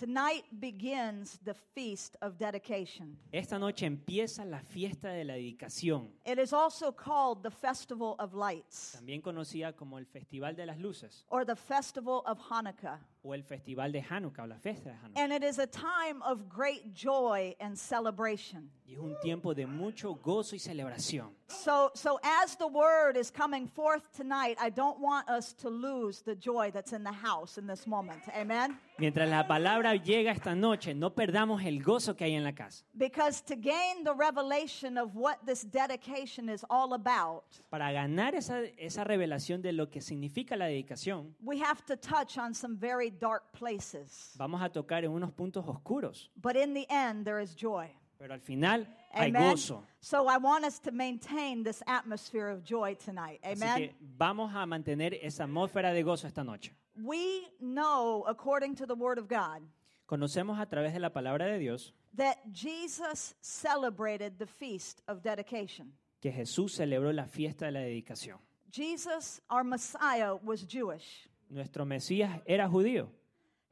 Tonight begins the feast of dedication. Esta noche empieza la fiesta de la dedicación, It is also called the Festival of Lights también conocida como el Festival de las Luces or the Festival of Hanukkah. O el Festival de Hanukkah o la fiesta de Hanukkah. And it is a time of great joy and celebration. Y es un tiempo de mucho gozo y celebración. So, so as the word is coming forth tonight, I don't want us to lose the joy that's in the house in this moment. Amen? Mientras la palabra llega esta noche, no perdamos el gozo que hay en la casa. Because to gain the revelation of what this dedication is all about, Para ganar esa, esa revelación de lo que significa la dedicación, we have to touch on some very dark places. vamos a tocar en unos puntos oscuros, But in the end, there is joy. pero al final hay Amen. gozo. So I want us to maintain this atmosphere of joy tonight. Así Amen. que vamos a mantener esa atmósfera de gozo esta noche. We know, according to the Word of God, Conocemos a través de la palabra de Dios that Jesus celebrated the feast of dedication. que Jesús celebró la fiesta de la dedicación. Jesus, our Messiah, was Jewish. Nuestro Mesías era judío.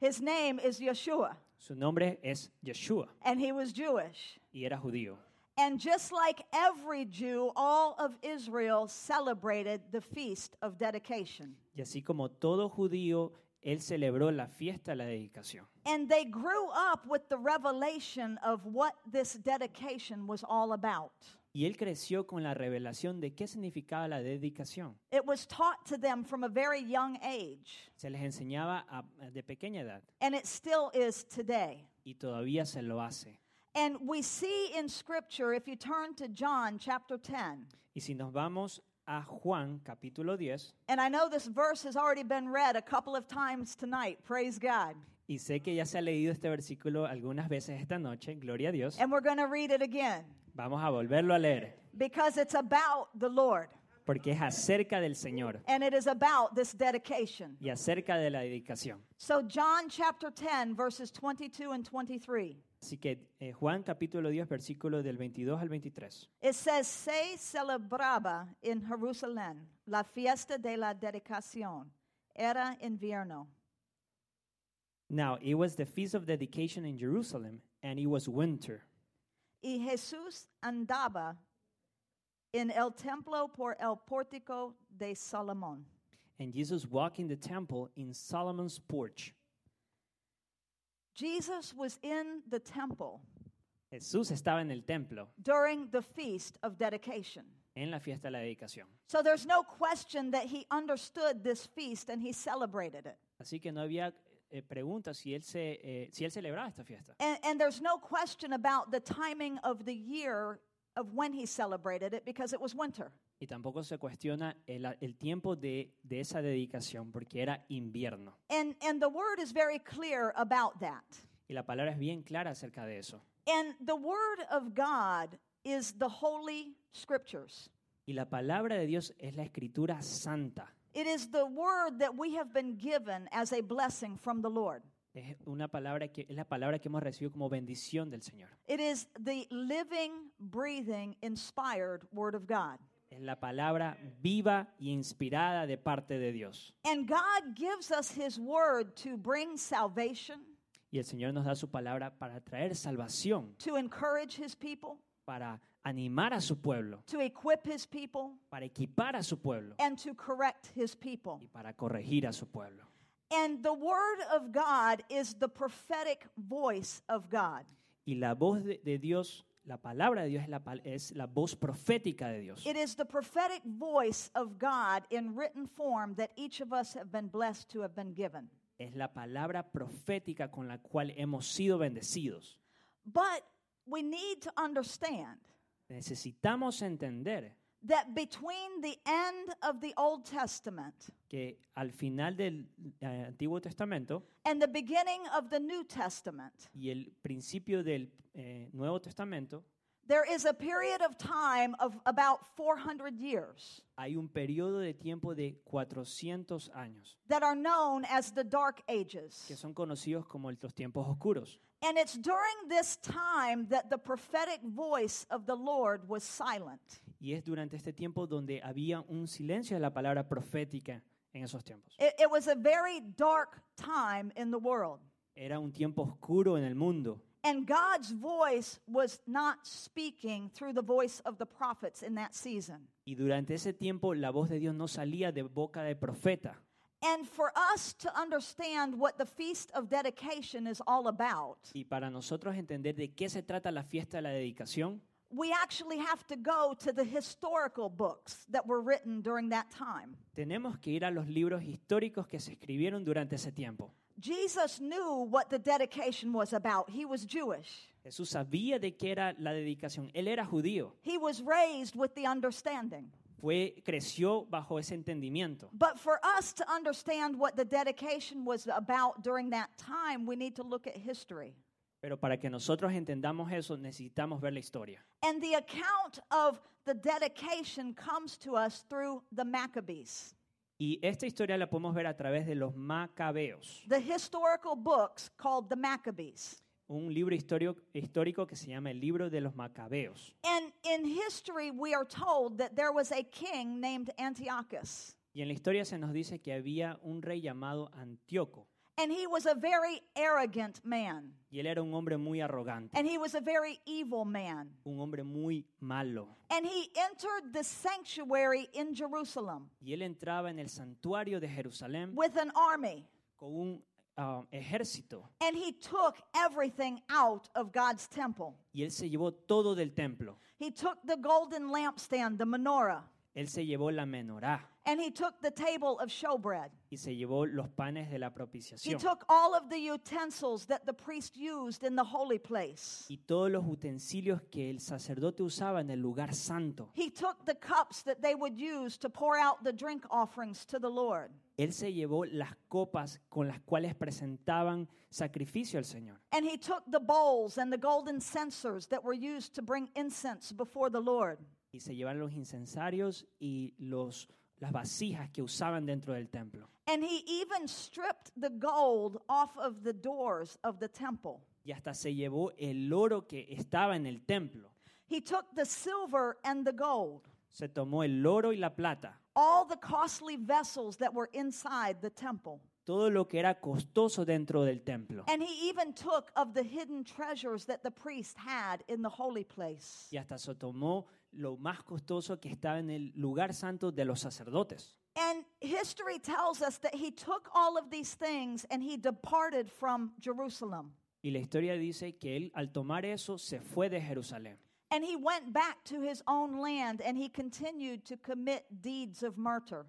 His name is Yeshua, Su nombre es Yeshua and he was Jewish. y era judío. And just like every Jew, all of Israel celebrated the feast of dedication. Y así como todo judío, él celebró la fiesta de la dedicación. And they grew up with the revelation of what this dedication was all about. Y él creció con la revelación de qué significaba la dedicación. It was taught to them from a very young age, Se les enseñaba a- de pequeña edad and it still is today. y todavía se lo hace. And we see in Scripture, if you turn to John chapter 10, Y si nos vamos a Juan capítulo 10, and I know this verse has already been read a couple of times tonight, praise God. y sé que ya se ha leído este versículo algunas veces esta noche, gloria a Dios, And we're going to read it again vamos a volverlo a leer, because it's about the Lord porque es acerca del Señor and it is about this dedication. y acerca de la dedicación. So, John chapter 10, verses 22 and 23. Así que eh, Juan capítulo 10, versículo del 22 al 23. It says, Se celebraba en Jerusalén la fiesta de la dedicación. Era invierno. Now, it was the feast of dedication in Jerusalem, and it was winter. Y Jesús andaba en el templo por el pórtico de Salomón. And Jesus walked in the temple in Solomon's porch. Jesus was in the temple Jesús estaba en el templo during the feast of dedication. en la fiesta de la dedicación. So there's no question that he understood this feast and he celebrated it. Así que no había eh, pregunta si él, se, eh, si él celebraba esta fiesta. And, and there's no question about the timing of the year of when he celebrated it because it was winter. Y tampoco se cuestiona el, el tiempo de, de esa dedicación porque era invierno. And, and the word is very clear about that. Y la palabra es bien clara acerca de eso. And the word of God is the holy scriptures. Y la palabra de Dios es la escritura santa. It is the word that we have been given as a blessing from the Lord. Es, una palabra que, es la palabra que hemos recibido como bendición del Señor. It is the living, breathing, inspired word of God. Es la palabra viva y inspirada de parte de Dios. And God gives us his word to bring salvation, Y el Señor nos da su palabra para traer salvación, to encourage his people, para animar a su pueblo, to equip his people, para equipar a su pueblo and to correct his people. y para corregir a su pueblo. And the word of God is the prophetic voice of God. Y la voz de, de Dios, la palabra de Dios es la, pal- es la voz profética de Dios. It is the prophetic voice of God in written form that each of us have been blessed to have been given. Es la palabra profética con la cual hemos sido bendecidos. But we need to understand Necesitamos entender that between the end of the Old Testament que al final del eh, Antiguo Testamento and the beginning of the New Testament, y el principio del eh, Nuevo Testamento, there is a period of time of about 400 years hay un periodo de tiempo de 400 años that are known as the Dark Ages. que son conocidos como los tiempos oscuros. And it's during this time that the prophetic voice of the Lord was silent. Y es durante este tiempo donde había un silencio de la palabra profética en esos tiempos. It, it was a very dark time in the world. Era un tiempo oscuro en el mundo And God's voice was not speaking through the voice of the prophets in that season. y durante ese tiempo la voz de Dios no salía de boca del profeta. And for us to understand what the Feast of Dedication is all about, Y para nosotros entender de qué se trata la fiesta de la dedicación, we actually have to go to the historical books that were written during that time. tenemos que ir a los libros históricos que se escribieron durante ese tiempo. Jesus knew what the dedication was about. He was Jewish. Jesús sabía de qué era la dedicación. Él era judío. He was raised with the understanding. Fue, creció bajo ese entendimiento. But for us to understand what the dedication was about during that time, we need to look at history. Pero para que nosotros entendamos eso, necesitamos ver la historia. And the account of the dedication comes to us through the Maccabees, Y esta historia la podemos ver a través de los Macabeos, the historical books called the Maccabees. Un libro histórico, que se llama el libro de los Macabeos. And in history, we are told that there was a king named Antiochus. Y en la historia se nos dice que había un rey llamado Antíoco. And he was a very arrogant man. Y él era un hombre muy arrogante, And he was a very evil man. un hombre muy malo. And he entered the sanctuary in Jerusalem Y él entraba en el santuario de Jerusalén with an army. con un ah, ejército. And he took everything out of God's temple. Y él se llevó todo del templo. He took the golden lampstand, the menorah, Él se llevó la menorá and he took the table of showbread. y se llevó los panes de la He propiciación. took all of the utensils that the priest used in the holy place. Y todos los utensilios que el sacerdote usaba en el lugar santo. He took the cups that they would use to pour out the drink offerings to the Lord. Él se llevó las copas con las cuales presentaban sacrificio al Señor. And he took the bowls and the golden censers that were used to bring incense before the Lord. Y se llevaban los incensarios y los, las vasijas que usaban dentro del templo. And he even stripped the gold off of the doors of the temple. Y hasta se llevó el oro que estaba en el templo. He took the silver and the gold, Se tomó el oro y la plata. all the costly vessels that were inside the temple. Todo lo que era costoso dentro del templo. And he even took of the hidden treasures that the priest had in the holy place. Y hasta se tomó lo más costoso que estaba en el lugar santo de los sacerdotes. And history tells us that he took all of these things and he departed from Jerusalem. Y la historia dice que él al tomar eso se fue de Jerusalén. And he went back to his own land and he continued to commit deeds of murder.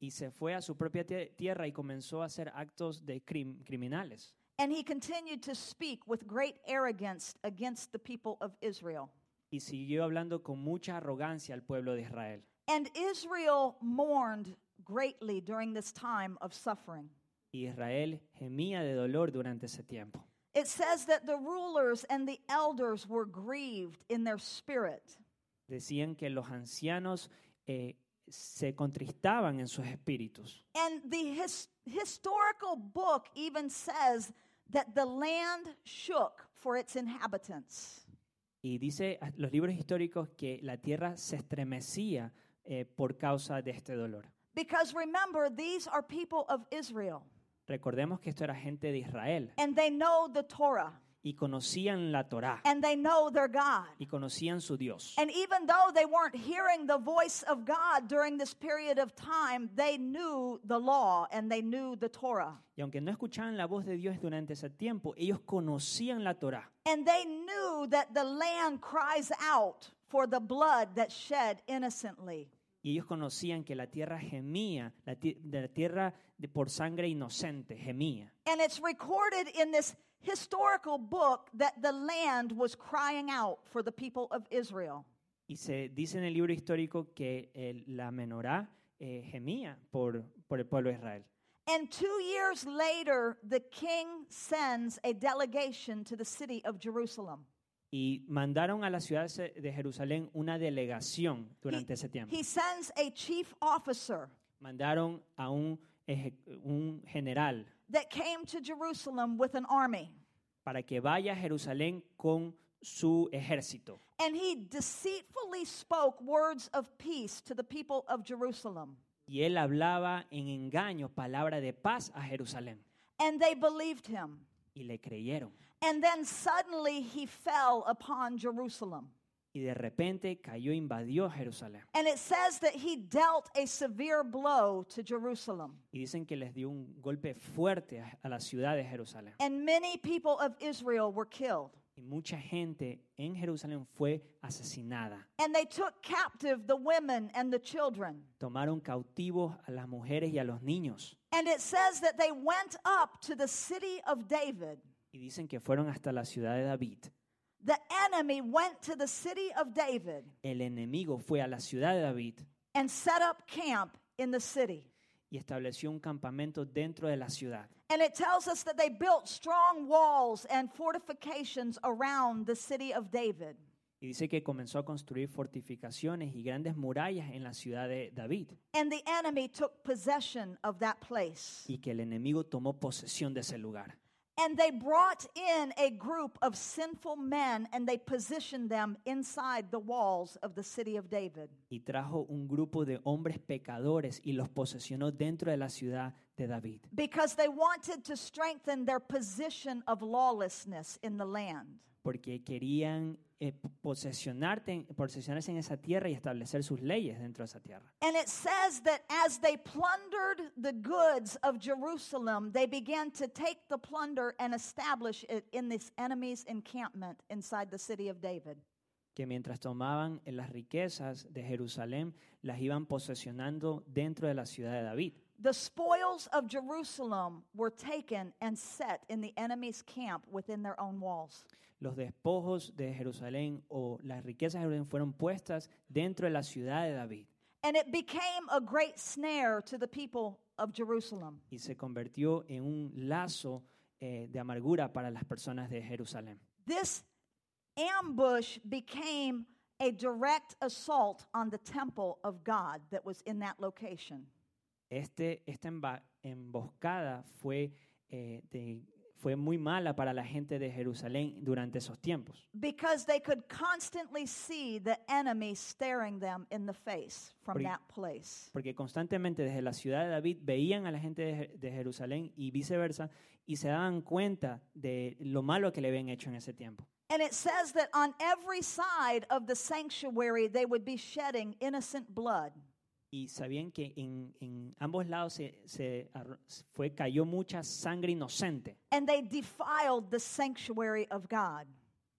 Y se fue a su propia tierra y comenzó a hacer actos de crim- criminales. And he continued to speak with great arrogance against the people of Israel. Y siguió hablando con mucha arrogancia al pueblo de Israel. And Israel mourned greatly during this time of suffering. Israel gemía de dolor durante ese tiempo. It says that the rulers and the elders were grieved in their spirit. Decían que los ancianos eh, se contristaban en sus espíritus. And the his, historical book even says that the land shook for its inhabitants. Y dice los libros históricos que la tierra se estremecía eh, por causa de este dolor. Because remember, these are people of Israel, Recordemos que esto era gente de Israel. And they know the Torah, y conocían la Torá and they know their God. y conocían su Dios. And even though they weren't hearing the voice of God during this period of time, they knew the law and they knew the Torah. Y aunque no escuchaban la voz de Dios durante ese tiempo, ellos conocían la Torá And they knew that the land cries out for the blood that's shed innocently. y ellos conocían que la tierra gemía, la, la tierra de- por sangre inocente gemía. And it's recorded in this historical book that the land was crying out for the people of Israel. Y se dice en el libro histórico que el- la menorá eh, gemía por, por el pueblo de Israel. And two years later, the king sends a delegation to the city of Jerusalem. Y mandaron a la ciudad de Jerusalén una delegación durante ese tiempo. He sends a chief officer Mandaron a un, eje- un general that came to Jerusalem with an army. para que vaya a Jerusalén con su ejército. And he deceitfully spoke words of peace to the people of Jerusalem. Y él hablaba en engaño palabra de paz a Jerusalén. And they believed him. y le creyeron. And then suddenly he fell upon Jerusalem. Y de repente cayó e invadió Jerusalén. And it says that he dealt a severe blow to Jerusalem. Y dicen que les dio un golpe fuerte a, a la ciudad de Jerusalén. And many people of Israel were killed. Y mucha gente en Jerusalén fue asesinada. And they took captive the women and the children. Tomaron cautivos a las mujeres y a los niños. And it says that they went up to the city of David. Y dicen que fueron hasta la ciudad de David. The enemy went to the city of David El enemigo fue a la ciudad de David and set up camp in the city. y estableció un campamento dentro de la ciudad. And it tells us that they built strong walls and fortifications around the city of David. Y dice que comenzó a construir fortificaciones y grandes murallas en la ciudad de David. And the enemy took possession of that place. Y que el enemigo tomó posesión de ese lugar. And they brought in a group of sinful men and they positioned them inside the walls of the city of David. Y trajo un grupo de hombres pecadores y los posesionó dentro de la ciudad de David. Because they wanted to strengthen their position of lawlessness in the land. Porque querían eh, posesionarte, posesionarse en esa tierra y establecer sus leyes dentro de esa tierra. And it says that as they plundered the goods of Jerusalem, they began to take the plunder and establish it in this enemy's encampment inside the city of David. que mientras tomaban eh, las riquezas de Jerusalén, las iban posesionando dentro de la ciudad de David. The spoils of Jerusalem were taken and set in the enemy's camp within their own walls. Los despojos de Jerusalén o las riquezas de Jerusalén fueron puestas dentro de la ciudad de David And it became a great snare to the people of Jerusalem. y se convirtió en un lazo eh, de amargura para las personas de Jerusalén. This ambush became a direct assault on the temple of God that was in that location. Este, esta emboscada fue, eh, de- fue muy mala para la gente de Jerusalén durante esos tiempos, Because they could constantly see the enemy staring them in the face from Porque- that place. porque constantemente desde la ciudad de David veían a la gente de, Je- de Jerusalén y viceversa y se daban cuenta de lo malo que le habían hecho en ese tiempo. And it says that on every side of the sanctuary they would be shedding innocent blood. Y sabían que en, en ambos lados se, se fue, cayó mucha sangre inocente And they defiled the sanctuary of God.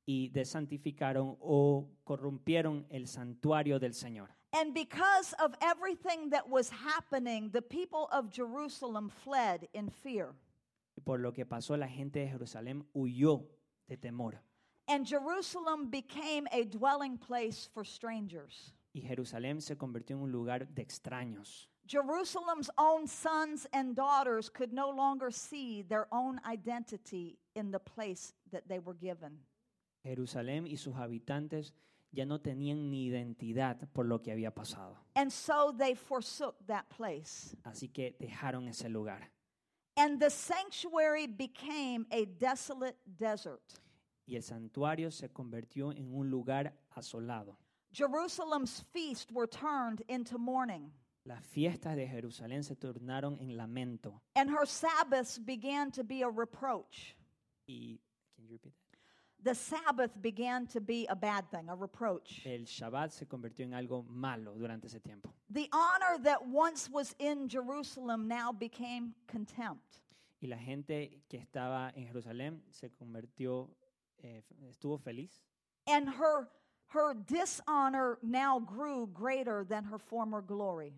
y desantificaron o corrompieron el santuario del Señor. And because of everything that was happening, the people of Jerusalem fled in fear. Y por lo que pasó, la gente de Jerusalén huyó de temor. And Jerusalem became a dwelling place for strangers. Y Jerusalén se convirtió en un lugar de extraños. Jerusalem's own sons and daughters could no longer see their own identity in the place that they were given. Jerusalén y sus habitantes ya no tenían ni identidad por lo que había pasado. And so they forsook that place. Así que dejaron ese lugar. And the sanctuary became a desolate desert. Y el santuario se convirtió en un lugar asolado. Jerusalem's feasts were turned into mourning, Las fiestas de Jerusalén se tornaron en lamento. and her Sabbaths began to be a reproach. Y can you repeat that? The Sabbath began to be a bad thing, a reproach. el Shabbat se convirtió en algo malo durante ese tiempo. The honor that once was in Jerusalem now became contempt. Y la gente que estaba en Jerusalén se convirtió, eh, estuvo feliz. And her, her dishonor now grew greater than her former glory.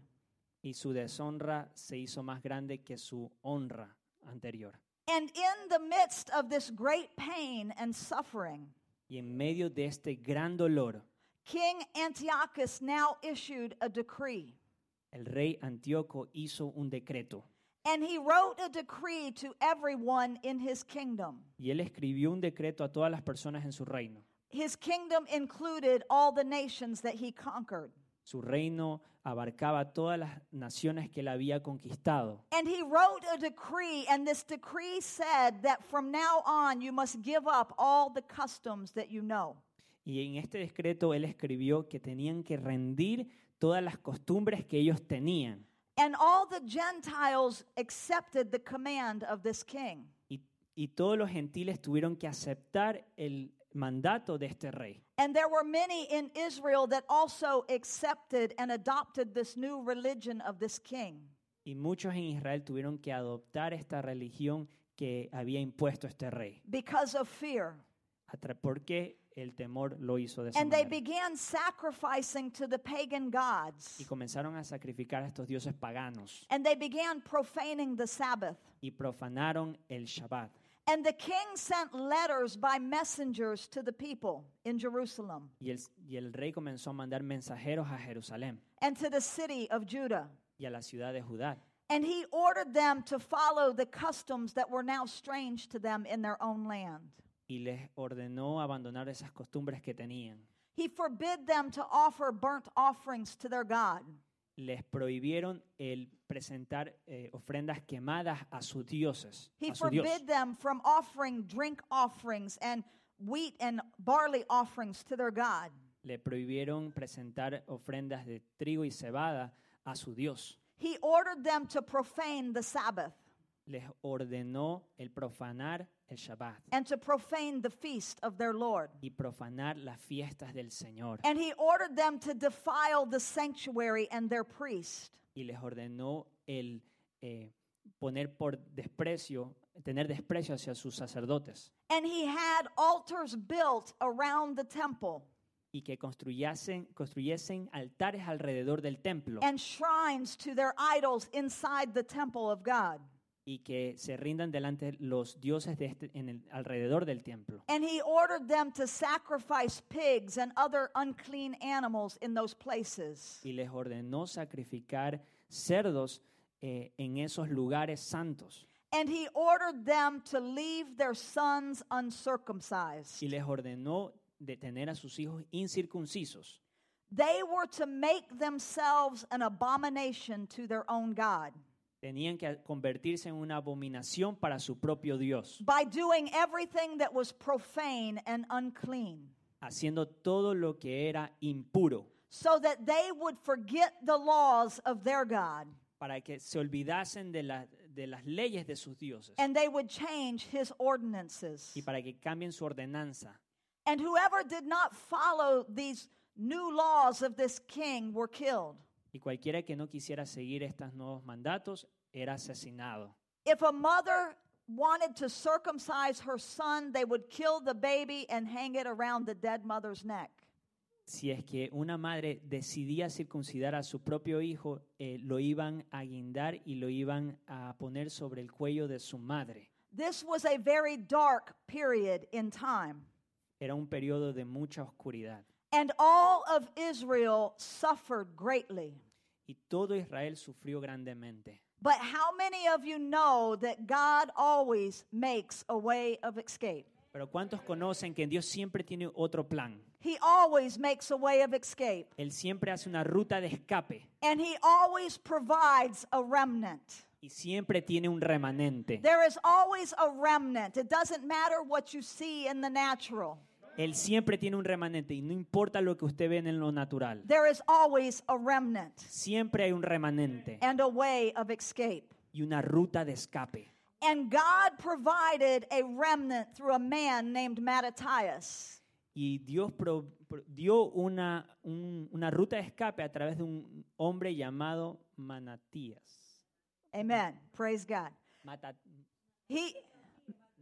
Y su deshonra se hizo más grande que su honra anterior. And in the midst of this great pain and suffering, Y en medio de este gran dolor, King Antiochus now issued a decree. el rey Antíoco hizo un decreto. And he wrote a decree to everyone in his kingdom. Y él escribió un decreto a todas las personas en su reino. His kingdom included all the nations that he conquered. Su reino abarcaba todas las naciones que él había conquistado. And he wrote a decree, and this decree said that from now on you must give up all the customs that you know. Y en este decreto él escribió que tenían que rendir todas las costumbres que ellos tenían. And all the Gentiles accepted the command of this king. Y Y todos los gentiles tuvieron que aceptar el mandato de este rey. And there were many in Israel that also accepted and adopted this new religion of this king. Y muchos en Israel tuvieron que adoptar esta religión que había impuesto este rey. because of fear. Porque el temor lo hizo de esa And they manera. began sacrificing to the pagan gods. Y comenzaron a sacrificar a estos dioses paganos And they began profaning the Sabbath. y profanaron el Shabbat. And the king sent letters by messengers to the people in Jerusalem Y el, y el rey comenzó a mandar mensajeros a Jerusalén and to the city of Judah. y a la ciudad de Judá. And he ordered them to follow the customs that were now strange to them in their own land. Y les ordenó abandonar esas costumbres que tenían. He forbid them to offer burnt offerings to their God. Les prohibieron el presentar eh, ofrendas quemadas a sus dioses. He a su Dios. forbid them from offering drink offerings and wheat and barley offerings to their God. Le prohibieron presentar ofrendas de trigo y cebada a su Dios. He ordered them to profane the Sabbath Les ordenó el profanar el Shabbat and to profane the feast of their Lord. y profanar las fiestas del Señor. And he ordered them to defile the sanctuary and their priest. Y les ordenó el eh, poner por desprecio, tener desprecio hacia sus sacerdotes And he had altars built around the temple y que construyesen, construyesen altares alrededor del templo and shrines to their idols inside the temple of God. Y que se rindan delante los dioses de este, en el, alrededor del templo. And he ordered them to sacrifice pigs and other unclean animals in those places. Y les ordenó sacrificar cerdos eh, en esos lugares santos. And he ordered them to leave their sons uncircumcised. Y les ordenó detener a sus hijos incircuncisos. They were to make themselves an abomination to their own God Tenían que convertirse en una abominación para su propio Dios, by doing everything that was profane and unclean, haciendo todo lo que era impuro, so that they would forget the laws of their God para que se olvidasen de, la- de las leyes de sus dioses and they would change his ordinances. y para que cambien su ordenanza. And whoever did not follow these new laws of this king were killed. Y cualquiera que no quisiera seguir estos nuevos mandatos era asesinado. If a mother wanted to circumcise her son, they would kill the baby and hang it around the dead mother's neck. Si es que una madre decidía circuncidar a su propio hijo, eh, lo iban a guindar y lo iban a poner sobre el cuello de su madre. This was a very dark period in time. Era un periodo de mucha oscuridad. And all of Israel suffered greatly. Y todo Israel sufrió grandemente. But how many of you know that God always makes a way of escape? Pero ¿cuántos conocen que Dios siempre tiene otro plan? He always makes a way of escape. Él siempre hace una ruta de escape And he always provides a remnant. y siempre tiene un remanente. There is always a remnant. It doesn't matter what you see in the natural, Él siempre tiene un remanente y no importa lo que usted ve en lo natural. there is always a remnant Siempre hay un remanente and a way of escape. y una ruta de escape. And God provided a remnant through a man named Mattathias. Y Dios pro- pro- dio una, un- una ruta de escape a través de un hombre llamado Manatías. Amen. Praise God. Mata- He,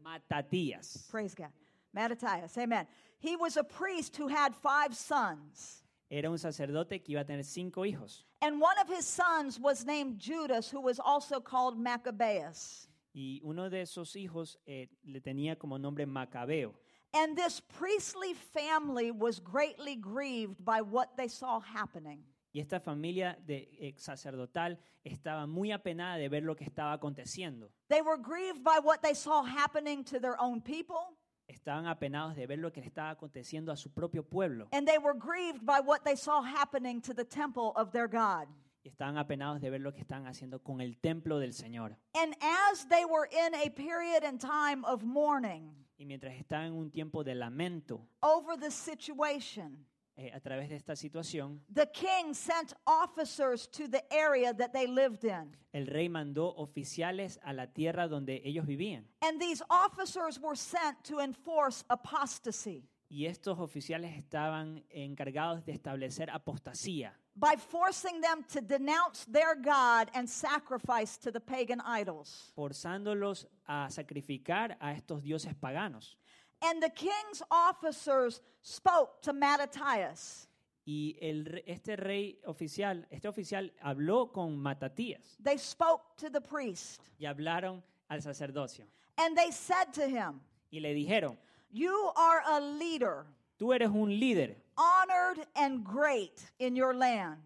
Matatías. praise God. Mattathias. Amen. He was a priest who had five sons. Era un sacerdote que iba a tener cinco hijos. And one of his sons was named Judas, who was also called Maccabeus. Y uno de esos hijos eh, le tenía como nombre Macabeo. And this priestly family was greatly grieved by what they saw happening. Y esta familia de, eh, sacerdotal estaba muy apenada de ver lo que estaba aconteciendo. They were grieved by what they saw happening to their own people, Estaban apenados de ver lo que le estaba aconteciendo a su propio pueblo. and they were grieved by what they saw happening to the temple of their God. Y estaban apenados de ver lo que estaban haciendo con el templo del Señor. And as they were in a period and time of mourning Y mientras estaban en un tiempo de lamento over the situation, eh, a través de esta situación, the king sent officers to the area that they lived in. el rey mandó oficiales a la tierra donde ellos vivían. And these officers were sent to enforce apostasy Y estos oficiales estaban encargados de establecer apostasía, by forcing them to denounce their God and sacrifice to the pagan idols. forzándolos a sacrificar a estos dioses paganos. And the king's officers spoke to Mattathias. Y el, este rey oficial, este oficial habló con Matatías They spoke to the priest. y hablaron al sacerdocio. And they said to him, Y le dijeron, You are a leader, tú eres un líder, honored and great in your land.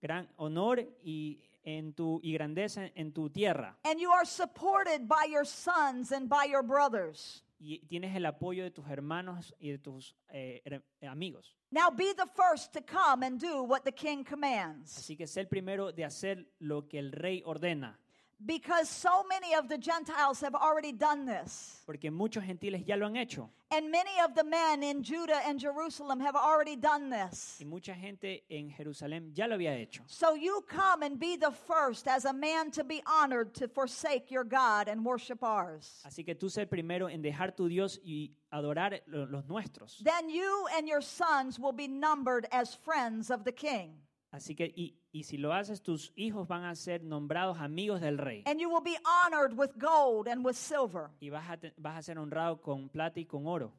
gran honor y, en tu, y grandeza en tu tierra. And you are supported by your sons and by your brothers. Y tienes el apoyo de tus hermanos y de tus eh, her- amigos. Now be the first to come and do what the king commands. Así que sé el primero de hacer lo que el rey ordena. Because so many of the Gentiles have already done this. Porque muchos gentiles ya lo han hecho. And many of the men in Judah and Jerusalem have already done this. Y mucha gente en Jerusalén ya lo había hecho. So you come and be the first as a man to be honored to forsake your God and worship ours. Así que tú sé el primero en dejar tu Dios y adorar los nuestros. Then you and your sons will be numbered as friends of the king. Así que, y, y si lo haces, tus hijos van a ser nombrados amigos del rey. And you will be honored with gold and with silver. Y vas a, vas a ser honrado con plata y con oro.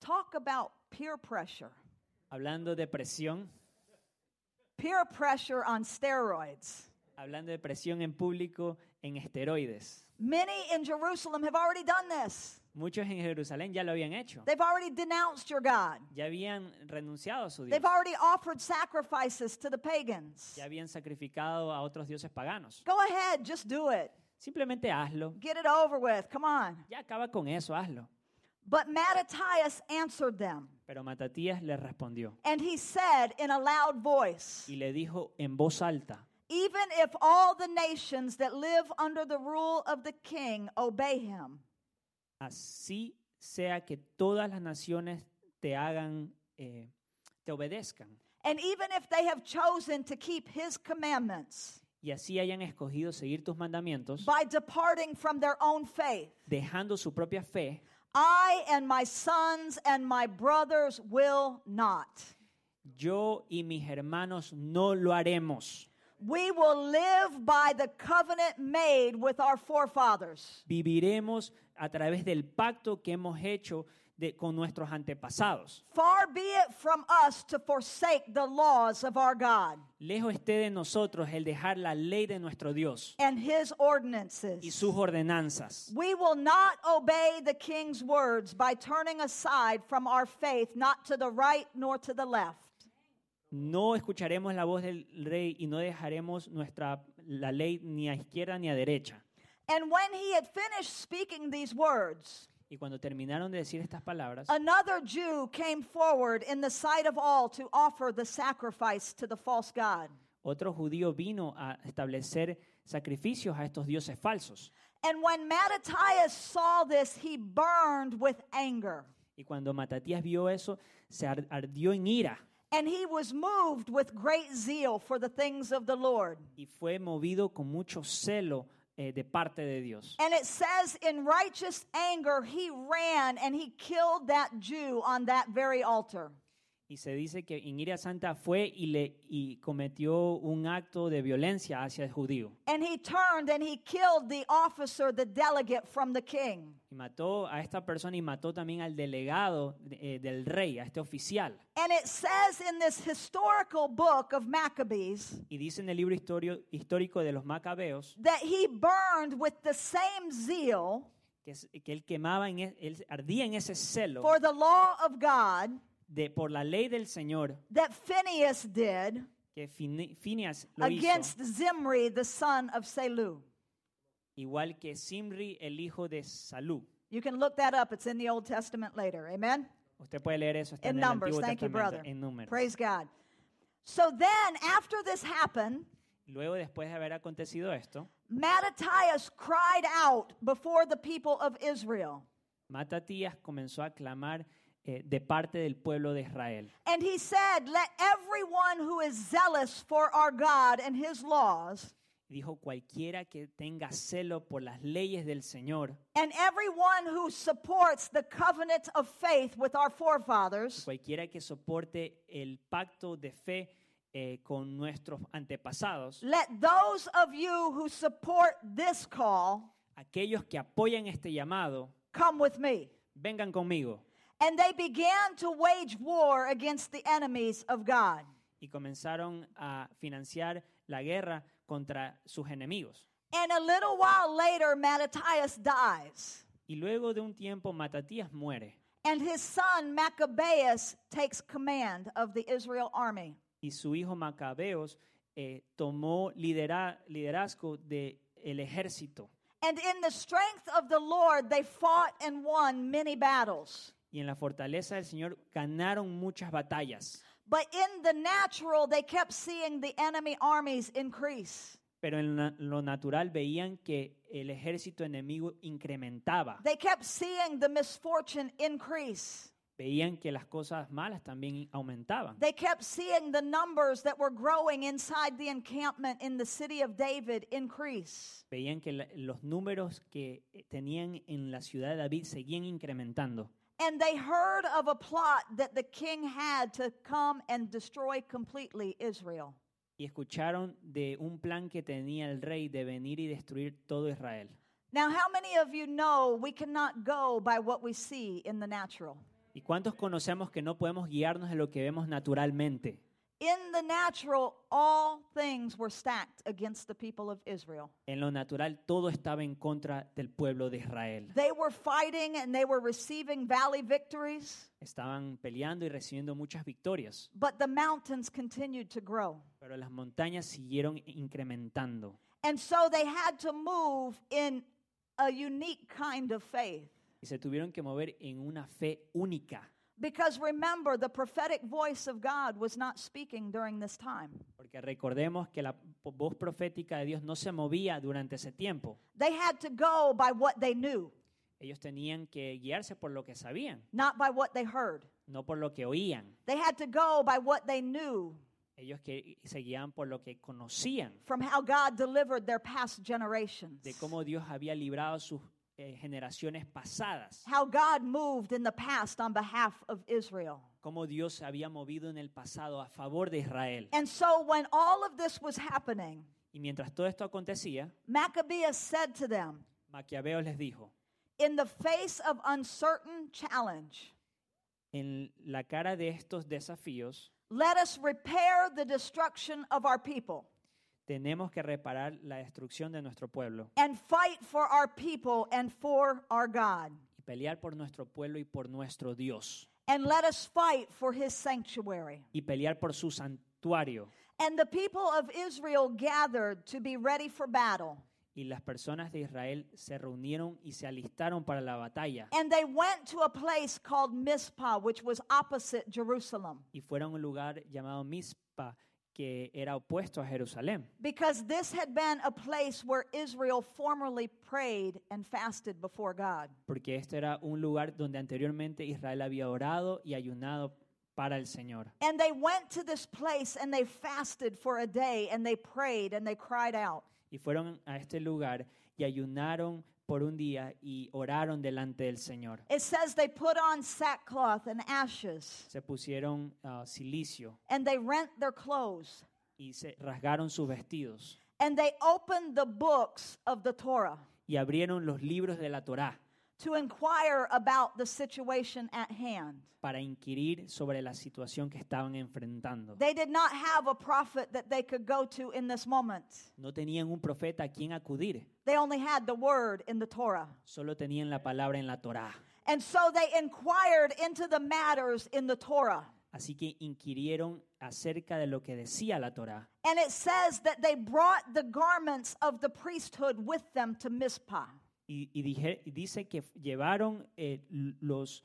Talk about peer pressure. Hablando de presión, Peer pressure on steroids. hablando de presión en público en esteroides. Many in Jerusalem have already done this. Muchos en Jerusalén ya lo habían hecho. They've already denounced your God. Ya habían renunciado a su Dios. They've already offered sacrifices to the pagans. Ya habían sacrificado a otros dioses paganos. Go ahead, just do it. Simplemente hazlo. Get it over with. Come on. Ya acaba con eso, hazlo. But Mattathias answered them, Pero Matatías le respondió and he said in a loud voice, y le dijo en voz alta, Even if all the nations that live under the rule of the king obey him, así sea que todas las naciones te hagan, eh, te obedezcan, and even if they have chosen to keep his commandments y así hayan escogido seguir tus mandamientos, by departing from their own faith, dejando su propia fe, I and my sons and my brothers will not. yo y mis hermanos no lo haremos. We will live by the covenant made with our forefathers. Viviremos a través del pacto que hemos hecho de- con nuestros antepasados. Far be it from us to forsake the laws of our God Lejos esté de nosotros el dejar la ley de nuestro Dios and his y ordinances. sus ordenanzas. We will not obey the king's words by turning aside from our faith, not to the right nor to the left. No escucharemos la voz del rey y no dejaremos nuestra la ley ni a izquierda ni a derecha. And when he had finished speaking these words, Y cuando terminaron de decir estas palabras, another Jew came forward in the sight of all to offer the sacrifice to the false God. otro judío vino a establecer sacrificios a estos dioses falsos. And when Mattathias saw this, he burned with anger. Y cuando Matatías vio eso, se ar- ardió en ira And he was moved with great zeal for the things of the Lord. y fue movido con mucho celo eh, de parte de Dios. And it says, in righteous anger, he ran and he killed that Jew on that very altar. Y se dice que en ira santa fue y, le, y cometió un acto de violencia hacia el judío. And he turned and he killed the officer, the delegate from the king. Y mató a esta persona y mató también al delegado eh, del rey, a este oficial. And it says in this historical book of Maccabees Y dice en el libro historio- histórico de los macabeos that he burned with the same zeal que, que él quemaba, en, e- él ardía en ese celo for the law of God de, por la ley del Señor that Phineas did que Phineas lo hizo, against Zimri, the son of Selu. igual que Simri, el hijo de Salú. You can look that up. It's in the Old Testament later. Amen? Usted puede leer eso, está In en el Numbers. Antiguo Thank you, Testamento, brother. en Números. Praise God. So then, after this happened, Luego, después de haber acontecido esto, Mattathias cried out before the people of Israel. Matatías comenzó a clamar eh, de parte del pueblo de Israel. And he said, Let everyone who is zealous for our God and his laws, Dijo cualquiera que tenga celo por las leyes del Señor, and everyone who supports the covenant of faith with our forefathers, cualquiera que soporte el pacto de fe eh, con nuestros antepasados, let those of you who support this call aquellos que apoyan este llamado, come with me. vengan conmigo. And they began to wage war against the enemies of God. Y comenzaron a financiar la guerra contra sus enemigos. And a little while later, Mattathias dies, Y luego de un tiempo Matatías muere and his son Maccabeus takes command of the Israel army. y su hijo Macabeos eh, tomó lidera- liderazgo del el ejército. And in the strength of the Lord, they fought and won many battles. Y en la fortaleza del Señor ganaron muchas batallas. But in the natural, they kept seeing the enemy armies increase. Pero en la- lo natural veían que el ejército enemigo incrementaba. They kept seeing the misfortune increase. Veían que las cosas malas también aumentaban. They kept seeing the numbers that were growing inside the encampment in the city of David increase. Veían que la- los números que eh, tenían en la ciudad de David seguían incrementando. And they heard of a plot that the king had to come and destroy completely Israel. Y escucharon de un plan que tenía el rey de venir y destruir todo Israel. Now, how many of you know we cannot go by what we see in the natural? ¿Y cuántos conocemos que no podemos guiarnos de lo que vemos naturalmente? In the natural, all things were stacked against the people of Israel. En lo natural todo estaba en contra del pueblo de Israel. They were fighting and they were receiving valley victories, Estaban peleando y recibiendo muchas victorias, but the mountains continued to grow. pero las montañas siguieron incrementando. And so they had to move in a unique kind of faith. Y se tuvieron que mover en una fe única. Because remember, the prophetic voice of God was not speaking during this time. Porque recordemos que la voz profética de Dios no se movía durante ese tiempo. They had to go by what they knew, Ellos tenían que guiarse por lo que sabían, not by what they heard. no por lo que oían. They had to go by what they knew Ellos que se guiaban por lo que conocían, from how God delivered their past generations, de cómo Dios había librado sus eh, generaciones pasadas, how God moved in the past on behalf of Israel. cómo Dios había movido en el pasado a favor de Israel. And so when all of this was happening, Y mientras todo esto acontecía, Maccabeus said to them, Maquiaveo les dijo, In the face of uncertain challenge, en la cara de estos desafíos, let us repair the destruction of our people tenemos que reparar la destrucción de nuestro pueblo and fight for our people and for our God. y pelear por nuestro pueblo y por nuestro Dios And let us fight for his sanctuary. y pelear por su santuario. And the people of Israel gathered to be ready for battle. Y las personas de Israel se reunieron y se alistaron para la batalla And they went to a place called Mizpah, which was opposite Jerusalem, y fueron a un lugar llamado Mizpa que era opuesto a Jerusalén, because this had been a place where Israel formerly prayed and fasted before God. porque este era un lugar donde anteriormente Israel había orado y ayunado para el Señor. And they went to this place and they fasted for a day and they prayed and they cried out. Y fueron a este lugar y ayunaron por un día y oraron delante del Señor. It says they put on sackcloth and ashes. Se pusieron ah, silicio and they rent their clothes. y se rasgaron sus vestidos. And they opened the books of the Torah. Y abrieron los libros de la Torá to inquire about the situation at hand. para inquirir sobre la situación que estaban enfrentando. They did not have a prophet that they could go to in this moment. No tenían un profeta a quien acudir, They only had the word in the Torah. solo tenían la palabra en la Torá. And so they inquired into the matters in the Torah. Así que inquirieron acerca de lo que decía la Torá. And it says that they brought the garments of the priesthood with them to Mizpah. Y, y dije- y dice que llevaron eh, los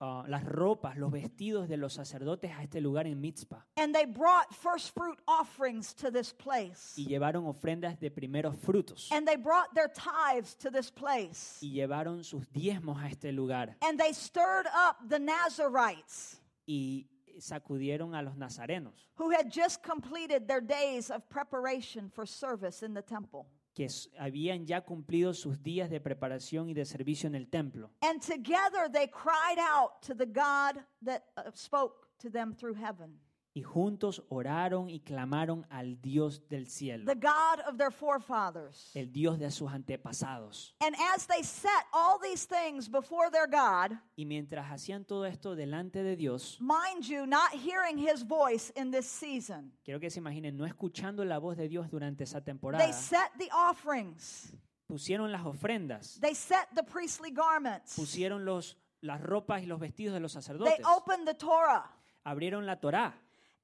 ah, las ropas, los vestidos de los sacerdotes a este lugar en Mitzpah And they brought first fruit offerings to this place. y llevaron ofrendas de primeros frutos And they brought their tithes to this place. y llevaron sus diezmos a este lugar And they stirred up the Nazarites y sacudieron a los nazarenos who had just completed their days of preparation for service in the temple. Que habían ya cumplido sus días de preparación y de servicio en el templo. And together they cried out to the God that uh, spoke to them through heaven, Y juntos oraron y clamaron al Dios del cielo, the God of their forefathers. el Dios de sus antepasados. And as they set all these things before their God, Y mientras hacían todo esto delante de Dios, mind you, not hearing his voice in this season, quiero que se imaginen, no escuchando la voz de Dios durante esa temporada, they set the offerings, pusieron las ofrendas, they set the priestly garments, pusieron los, las ropas y los vestidos de los they sacerdotes, opened the Torah, abrieron la Torá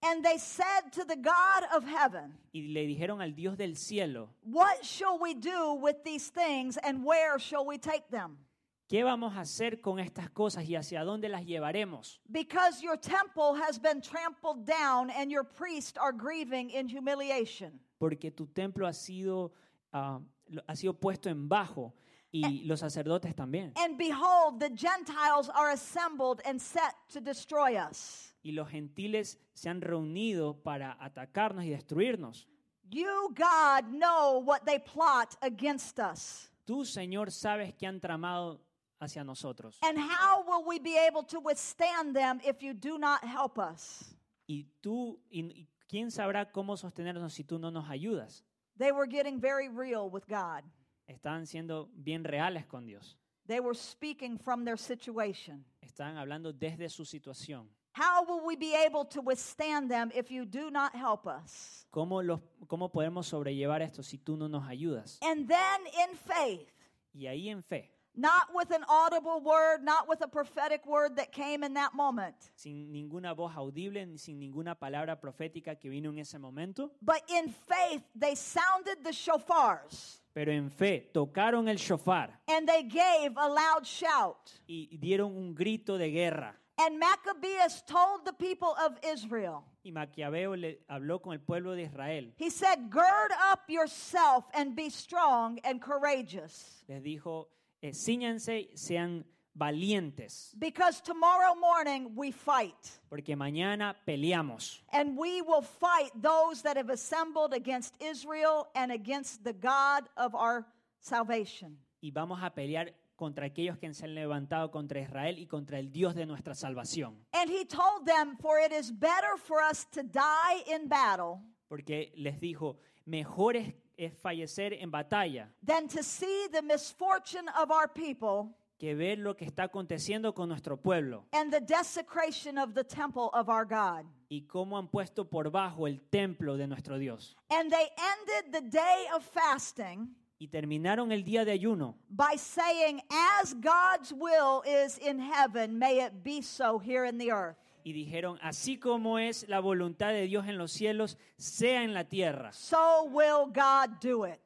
and they said to the God of heaven, y le dijeron al Dios del cielo, What shall we do with these things and where shall we take them? ¿qué vamos a hacer con estas cosas y hacia dónde las llevaremos? Because your temple has been trampled down and your priests are grieving in humiliation. Porque tu templo ha sido, lo- ha sido puesto en bajo y los sacerdotes también. And behold, the Gentiles are assembled and set to destroy us. Y los gentiles se han reunido para atacarnos y destruirnos. You, God, know what they plot against us. Tú, Señor, sabes que han tramado hacia nosotros. And how will we be able to withstand them if you do not help us? Y tú, y, quién sabrá cómo sostenernos si tú no nos ayudas. They were getting very real with God. Estaban siendo bien reales con Dios. They were speaking from their situation. Estaban hablando desde su situación. How will we be able to withstand them if you do not help us? ¿Cómo, los, ¿Cómo podemos sobrellevar esto si tú no nos ayudas? And then in faith, Y ahí en fe, not with an audible word, not with a prophetic word that came in that moment, sin ninguna voz audible, ni sin ninguna palabra profética que vino en ese momento, but in faith, they sounded the shofars pero en fe tocaron el shofar and they gave a loud shout. y dieron un grito de guerra. And Maccabeus told the people of Israel, Y Maquiaveo le habló con el pueblo de Israel. he said, Gird up yourself and be strong and courageous, Les dijo, eh, "Cíñanse, sean valientes, because tomorrow morning we fight. porque mañana peleamos. And we will fight those that have assembled against Israel and against the God of our salvation. Y vamos a pelear contra aquellos que se han levantado contra Israel y contra el Dios de nuestra salvación. And he told them, For it is better for us to die in battle Porque les dijo, mejor es, es fallecer en batalla than to see the misfortune of our people que ver lo que está aconteciendo con nuestro pueblo and the desecration of the temple of our God. y cómo han puesto por bajo el templo de nuestro Dios. And they ended the day of fasting Y terminaron el día de ayuno by saying, As God's will is in heaven, may it be so here in the earth. y dijeron, así como es la voluntad de Dios en los cielos, sea en la tierra. So will God do it.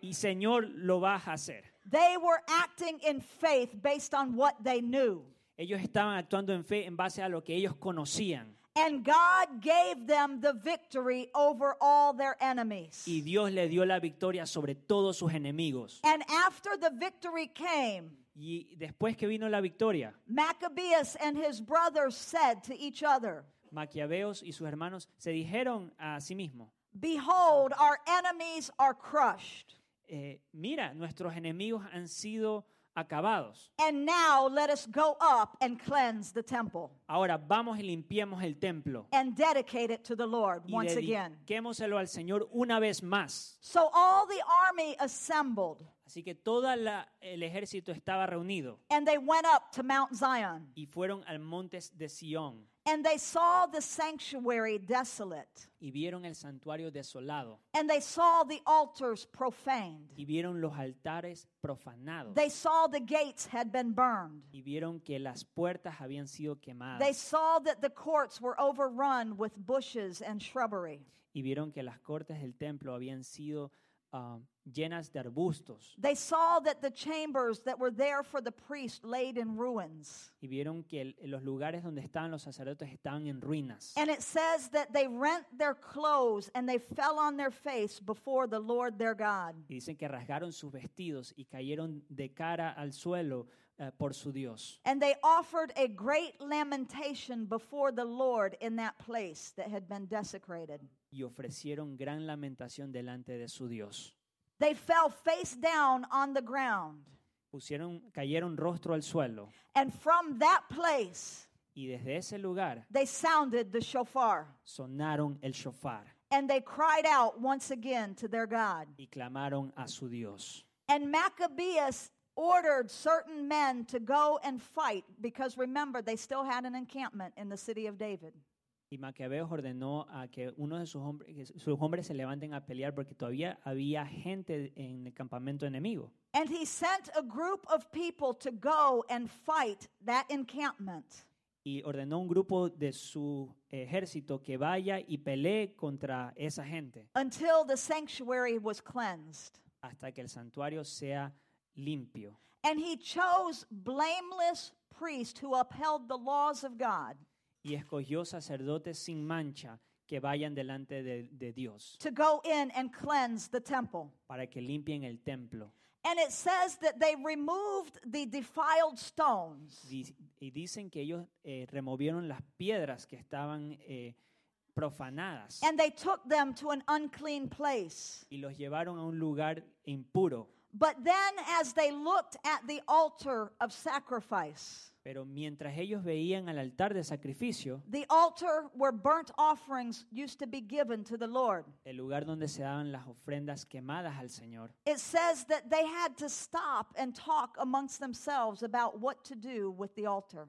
Y Señor, lo vas a hacer. They were acting in faith based on what they knew. Ellos estaban actuando en fe en base a lo que ellos conocían. And God gave them the victory over all their enemies. Y Dios le dio la victoria sobre todos sus enemigos. And after the victory came, Y después que vino la victoria, Maccabeus and his brothers said to each other, Maquiaveos y sus hermanos se dijeron a sí mismos, Behold, our enemies are crushed. eh, mira, nuestros enemigos han sido acabados. And now let us go up and cleanse the temple Ahora vamos y limpiemos el templo and dedicate it to the Lord y once again. dediquémoselo al Señor una vez más. So all the army assembled Así que todo el ejército estaba reunido and they went up to Mount Zion. y fueron al monte de Sión And they saw the sanctuary desolate. y vieron el santuario desolado And they saw the altars profaned. y vieron los altares profanados They saw the gates had been burned. y vieron que las puertas habían sido They quemadas saw that the courts were overrun with bushes and shrubbery. y vieron que las cortes del templo habían sido ah, llenas de arbustos They saw that the chambers that were there for the priest laid in ruins. y vieron que el- los lugares donde estaban los sacerdotes estaban en ruinas. And it says that they rent their clothes and they fell on their face before the Lord their God. Y dicen que rasgaron sus vestidos y cayeron de cara al suelo eh, por su Dios. And they offered a great lamentation before the Lord in that place that had been desecrated. Y ofrecieron gran lamentación delante de su Dios. They fell face down on the ground. Pusieron, cayeron rostro al suelo And from that place, y desde ese lugar they sounded the shofar. sonaron el shofar And they cried out once again to their God. y clamaron a su Dios. And Maccabeus ordered certain men to go and fight because remember, they still had an encampment in the city of David. Y Macabeos ordenó a que uno de sus hombres, sus hombres se levanten a pelear porque todavía había gente en el campamento enemigo. And he sent a group of people to go and fight that encampment. Y ordenó un grupo de su ejército que vaya y pelee contra esa gente until the sanctuary was cleansed. hasta que el santuario sea limpio. And he chose blameless priests who upheld the laws of God y escogió sacerdotes sin mancha que vayan delante de, de Dios to go in and cleanse the temple. para que limpien el templo. And it says that they removed the defiled stones Di- Y dicen que ellos eh, removieron las piedras que estaban eh, profanadas and they took them to an unclean place. y los llevaron a un lugar impuro. But then, as they looked at the altar of sacrifice, Pero mientras ellos veían al altar de sacrificio, the altar where burnt offerings used to be given to the Lord, el lugar donde se daban las ofrendas quemadas al Señor, it says that they had to stop and talk amongst themselves about what to do with the altar.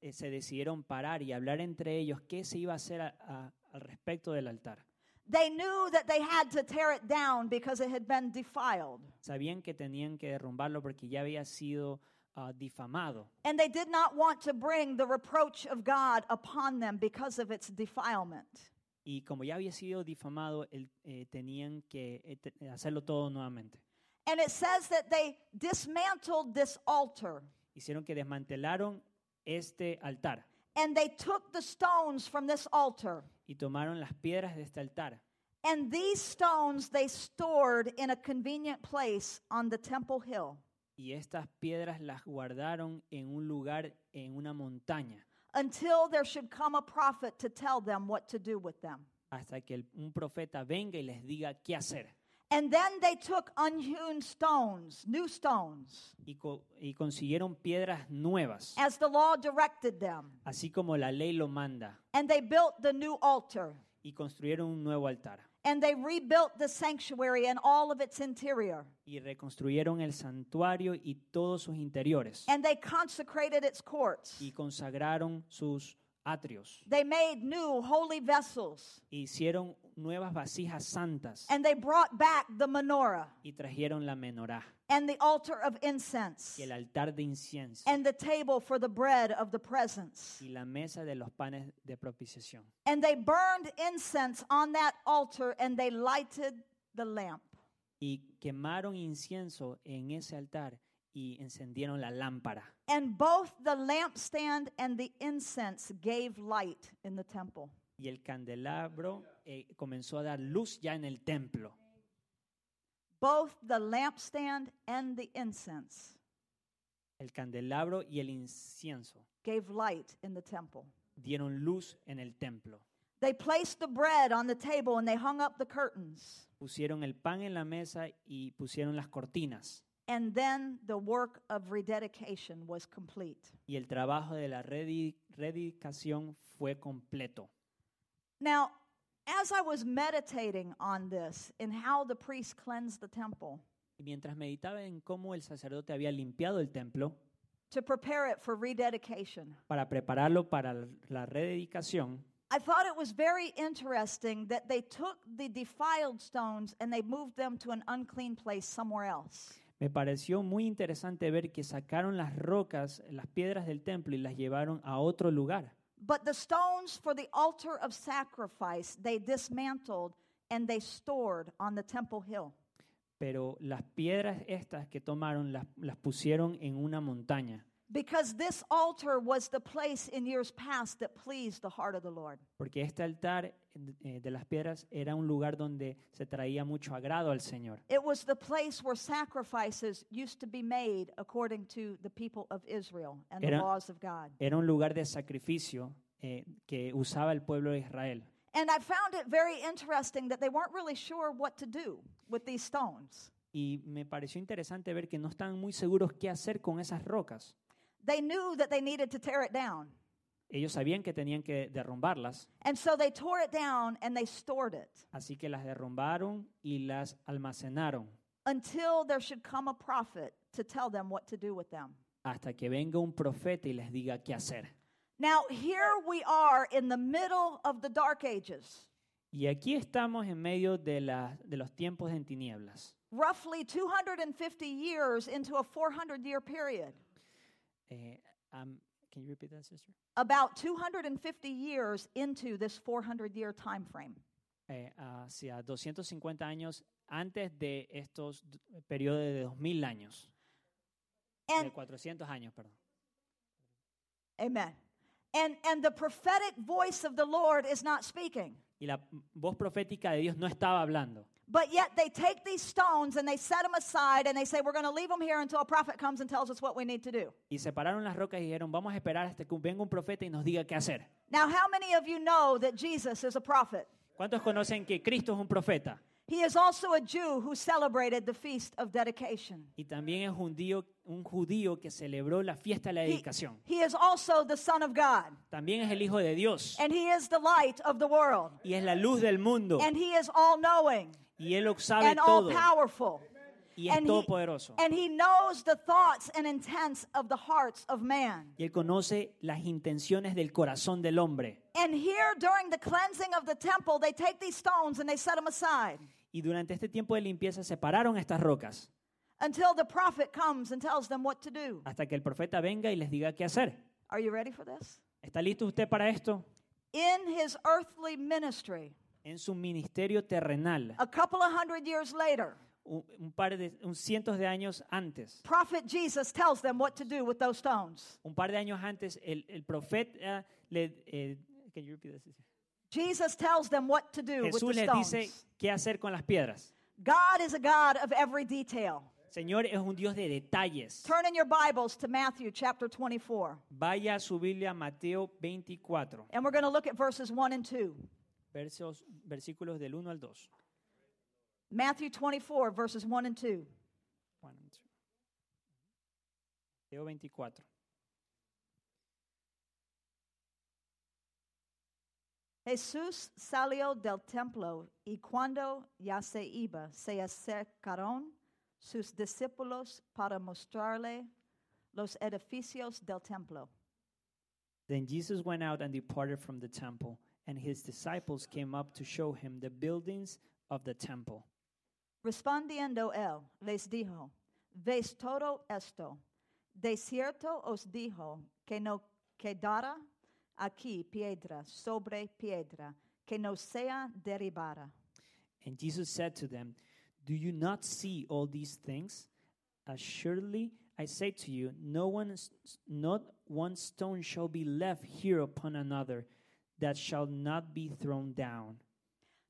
eh, se decidieron parar y hablar entre ellos qué se iba a hacer a- a- al respecto del altar. They knew that they had to tear it down because it had been defiled. Sabían que tenían que derrumbarlo porque ya había sido ah, difamado. And they did not want to bring the reproach of God upon them because of its defilement. Y como ya había sido difamado, el- eh, tenían que eh, te- hacerlo todo nuevamente. And it says that they dismantled this altar Hicieron que desmantelaron este altar and they took the stones from this altar. y tomaron las piedras de este altar. And these stones they stored in a convenient place on the temple hill Y estas piedras las guardaron en un lugar, en una montaña, until there should come a prophet to tell them what to do with them. hasta que el- un profeta venga y les diga qué hacer. And then they took unhewn stones, new stones, Y, co- y consiguieron piedras nuevas, as the law directed them. así como la ley lo manda, And they built the new altar. y construyeron un nuevo altar. And they rebuilt the sanctuary and all of its interior. Y reconstruyeron el santuario y todos sus interiores. And they consecrated its courts. Y consagraron sus atrios. They made new holy vessels. Hicieron nuevas vasijas santas And they brought back the menorah y trajeron la menorá and the altar of incense y el altar de incienso and the table for the bread of the presence. y la mesa de los panes de propiciación. And they burned incense on that altar and they lighted the lamp. Y quemaron incienso en ese altar y encendieron la lámpara. And both the lampstand and the incense gave light in the temple. Y el candelabro eh, comenzó a dar luz ya en el templo. Both the lampstand and the incense El candelabro y el incienso gave light in the temple. dieron luz en el templo. They placed the bread on the table and they hung up the curtains. Pusieron el pan en la mesa y pusieron las cortinas. And then the work of rededication was complete. Y el trabajo de la redi- dedicación fue completo. Now, as I was meditating on this and how the priests cleansed the temple Y mientras meditaba en cómo el sacerdote había limpiado el templo to prepare it for rededication, para prepararlo para la rededicación, I thought it was very interesting that they took the defiled stones and they moved them to an unclean place somewhere else. me pareció muy interesante ver que sacaron las rocas, las piedras del templo y las llevaron a otro lugar. But the stones for the altar of sacrifice they dismantled and they stored on the temple hill. Pero las piedras estas que tomaron las, las pusieron en una montaña, because this altar was the place in years past that pleased the heart of the Lord. porque este altar eh, de las piedras era un lugar donde se traía mucho agrado al Señor. It was the place where sacrifices used to be made according to the people of Israel and the Era- laws of God. Era un lugar de sacrificio eh, que usaba el pueblo de Israel. And I found it very interesting that they weren't really sure what to do with these stones. Y me pareció interesante ver que no estaban muy seguros qué hacer con esas rocas. They knew that they needed to tear it down. Ellos sabían que tenían que derrumbarlas, And so they tore it down and they stored it así que las derrumbaron y las almacenaron until there should come a prophet to tell them what to do with them. hasta que venga un profeta y les diga qué hacer. Now, here we are in the middle of the dark ages, Y aquí estamos en medio de, la- de los tiempos en tinieblas. roughly 250 years into a 400 year period. Eh, um, can you repeat that, sister? About 250 years into this 400 year time frame. Eh, hacia 250 años antes de estos periodos de 2000 años, de And 400 años, perdón. amen. And and the prophetic voice of the Lord is not speaking. Y la voz profética de Dios no estaba hablando. But yet they take these stones and they set them aside and they say, We're going to leave them here until a prophet comes and tells us what we need to do. Y separaron las rocas y dijeron, vamos a esperar hasta que venga un profeta y nos diga qué hacer. Now, how many of you know that Jesus is a prophet? ¿Cuántos conocen que Cristo es un profeta? He is also a Jew who celebrated the feast of dedication. Y también es un judío, un judío que celebró la fiesta de la He, dedicación. he is also the Son of God, También es el Hijo de Dios. and he is the light of the world, Y es la luz del mundo. and he is all knowing Y Él lo sabe and all todo. powerful. Y es And he, and he knows the thoughts and intents of the hearts of man. Y Él conoce las intenciones del corazón del hombre. And here, during the cleansing of the temple, they take these stones and they set them aside Y durante este tiempo de limpieza separaron estas rocas until the prophet comes and tells them what to do. hasta que el profeta venga y les diga qué hacer. Are you ready for this? ¿Está listo usted para esto? In his earthly ministry, En su ministerio terrenal, a couple of hundred years later, un, par de un cientos de años antes, prophet Jesus tells them what to do with those stones. un par de años antes, el, el profeta le, eh, can you repeat? Jesus tells them what to do with Jesús the les dice stones. qué hacer con las piedras. God is a God of every detail. Señor es un Dios de detalles. Turn in your Bibles to Matthew chapter 24, Vaya a su Biblia Mateo 24, and we're going to look at verses 1 and 2. versos, versículos del 1 al 2. Matthew 24, verses 1 and 2. One and two. Mateo 24. Jesús salió del templo y cuando ya se iba, se acercaron sus discípulos para mostrarle los edificios del templo. Then Jesus went out and departed from the temple, and his disciples came up to show him the buildings of the temple. Respondiendo él, les dijo, ¿ves todo esto? De cierto os dijo que no quedará aquí piedra sobre piedra, que no sea derribada. And Jesus said to them, Do you not see all these things? Assuredly, I say to you, no one, not one stone shall be left here upon another that shall not be thrown down.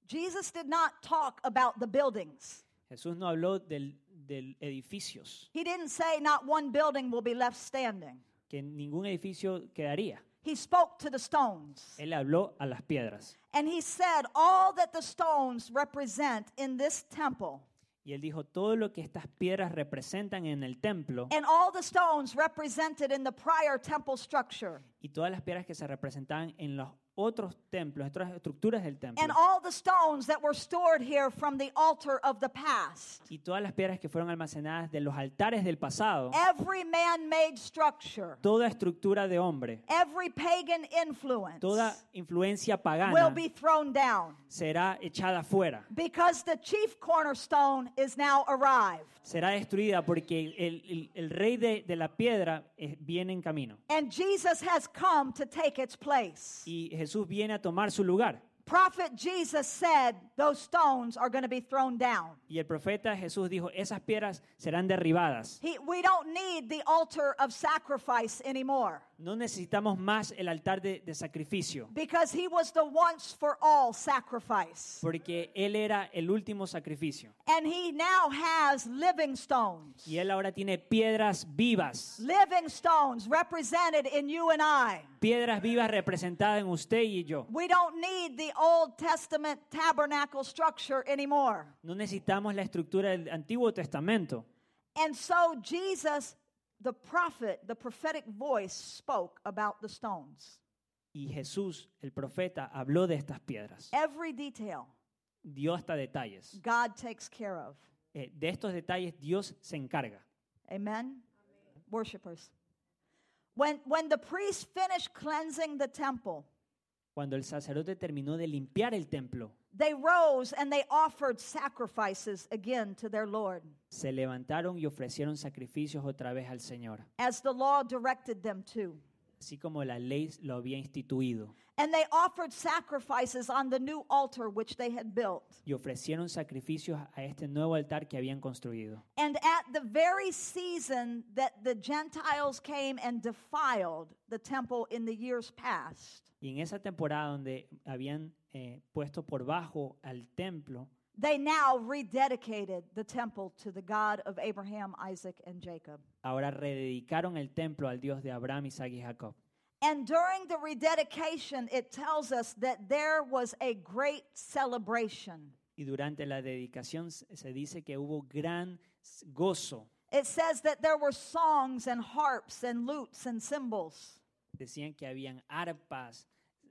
Jesus did not talk about the buildings. Jesús no habló del, del edificios, He didn't say not one building will be left standing. que ningún edificio quedaría. He spoke to the stones. Él habló a las piedras. And he said, All that the stones represent in this temple, Y él dijo, todo lo que estas piedras representan en el templo and all the stones represented in the prior temple structure, y todas las piedras que se representaban en los otros templos, otras estructuras del templo, and all the stones that were stored here from the altar of the past, y todas las piedras que fueron almacenadas de los altares del pasado, every man made structure, toda estructura de hombre, every pagan influence toda influencia will pagana be thrown down. será echada fuera, because the chief cornerstone is now arrived. será destruida porque el, el- el rey de, de la piedra viene en camino. And Jesus has come to take its place. Y Jesús viene a tomar su lugar. Prophet Jesus said those stones are going to be thrown down. Y el profeta Jesús dijo, esas piedras serán derribadas. He, we don't need the altar of sacrifice anymore No necesitamos más el altar de, de sacrificio, because he was the once for all sacrifice. porque Él era el último sacrificio. And he now has living stones. Y Él ahora tiene piedras vivas, Living stones represented in you and I. piedras vivas representadas en usted y yo. We don't need the Old Testament tabernacle structure anymore. No necesitamos la estructura del Antiguo Testamento. And so Jesus, the prophet, the prophetic voice, spoke about the stones. Y Jesús, el profeta, habló de estas piedras. Every detail Dio hasta detalles. God takes care of. Eh, de estos detalles Dios se encarga. Amen? Worshippers. When, when the priest finished cleansing the temple, Cuando el sacerdote terminó de limpiar el templo, they rose and they offered sacrifices again to their Lord, se levantaron y ofrecieron sacrificios otra vez al Señor, as the law directed them to. así como la ley lo había instituido. And they offered sacrifices on the new altar which they had built. Y ofrecieron sacrificios a este nuevo altar que habían construido. And at the very season that the Gentiles came and defiled the temple in the years past, Y en esa temporada donde habían eh, puesto por bajo al templo, they now rededicated the temple to the God of Abraham, Isaac, and Jacob. ahora rededicaron el templo al Dios de Abraham, Isaac y Jacob. And during the rededication, it tells us that there was a great celebration. Y durante la dedicación se dice que hubo gran gozo. It says that there were songs and harps and lutes and cymbals Decían que habían arpas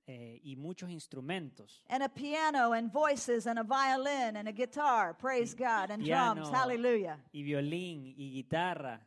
eh, y muchos instrumentos. and a piano and voices and a violin and a guitar, praise God, and drums, Piano. hallelujah. y violín y guitarra.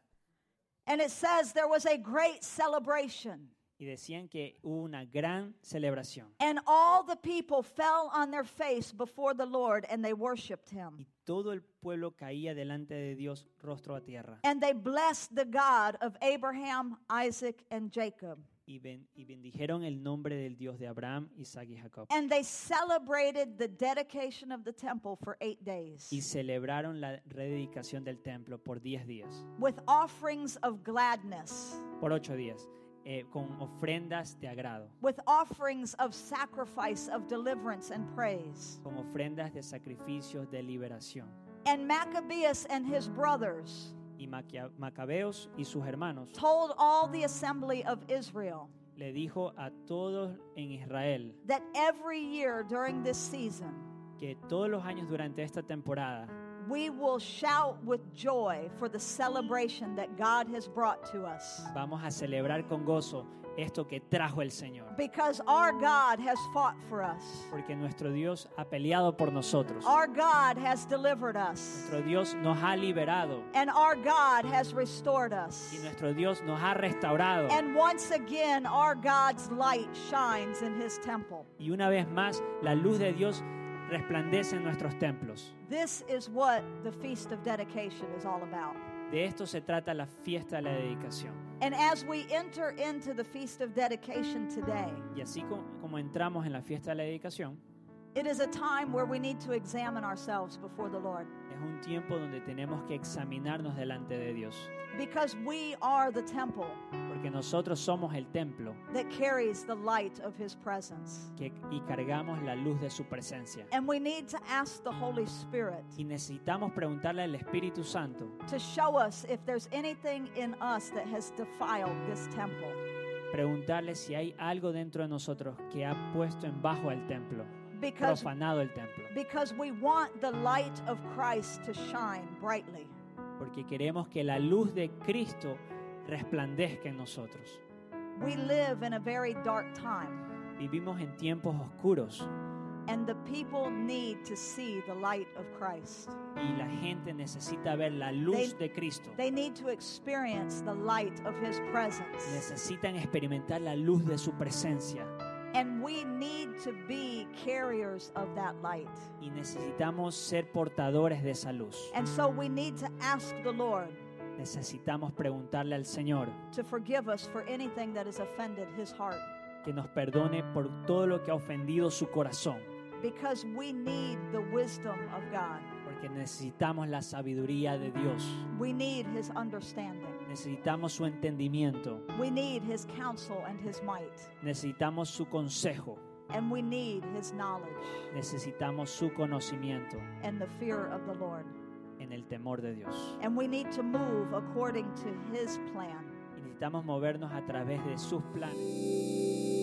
And it says there was a great celebration. Y decían que hubo una gran celebración. And all the people fell on their face before the Lord and they worshiped him. Y todo el pueblo caía delante de Dios rostro a tierra. And they blessed the God of Abraham, Isaac, and Jacob. Y, ben- y bendijeron el nombre del Dios de Abraham, Isaac y Jacob. And they celebrated the dedication of the temple for eight days Y celebraron la rededicación del templo por 10 días. with offerings of gladness, Por 8 días. Eh, con ofrendas de agrado. with offerings of sacrifice, of deliverance, and praise. Con ofrendas de sacrificios de liberación. And Maccabeus and his brothers Y Maquia- Macabeos y sus hermanos told all the assembly of Israel le dijo a todos en Israel that every year during this season, que todos los años durante esta temporada we will shout with joy for the celebration that God has brought to us. vamos a celebrar con gozo esto que trajo el Señor. Because our God has fought for us, Porque nuestro Dios ha peleado por nosotros. our God has delivered us, Nuestro Dios nos ha liberado. and our God has restored us. Y nuestro Dios nos ha restaurado. And once again, our God's light shines in his temple. Y una vez más, la luz de Dios resplandece en nuestros templos. This is what the Feast of Dedication is all about. De esto se trata la fiesta de la dedicación. And as we enter into the Feast of Dedication today, Y así co- como entramos en la fiesta de la dedicación, it is a time where we need to examine ourselves before the Lord es un tiempo donde tenemos que examinarnos delante de Dios. because we are the temple Porque nosotros somos el templo that carries the light of his presence. que, y cargamos la luz de su presencia. And we need to ask the Holy Spirit Y necesitamos preguntarle al Espíritu Santo to show us if there's anything in us that has defiled this temple. preguntarle si hay algo dentro de nosotros que ha puesto en bajo el templo, Because, profanado el templo, because we want the light of Christ to shine brightly. porque queremos que la luz de Cristo resplandezca en nosotros. We live in a very dark time, Vivimos en tiempos oscuros and the people need to see the light of Christ. y la gente necesita ver la luz de Cristo. They need to experience the light of his presence. Necesitan experimentar la luz de su presencia And we need to be carriers of that light. y necesitamos ser portadores de esa luz. And so we need to ask the Lord Necesitamos preguntarle al Señor to forgive us for anything that has offended his heart. que nos perdone por todo lo que ha ofendido su corazón. because we need the wisdom of God. Porque necesitamos la sabiduría de Dios. We need his understanding. Necesitamos su entendimiento. We need his counsel and his might. Necesitamos su consejo. And we need his knowledge Necesitamos su conocimiento and the fear of the Lord. en el temor de Dios. And we need to move according to his plan. Y necesitamos movernos a través de sus planes.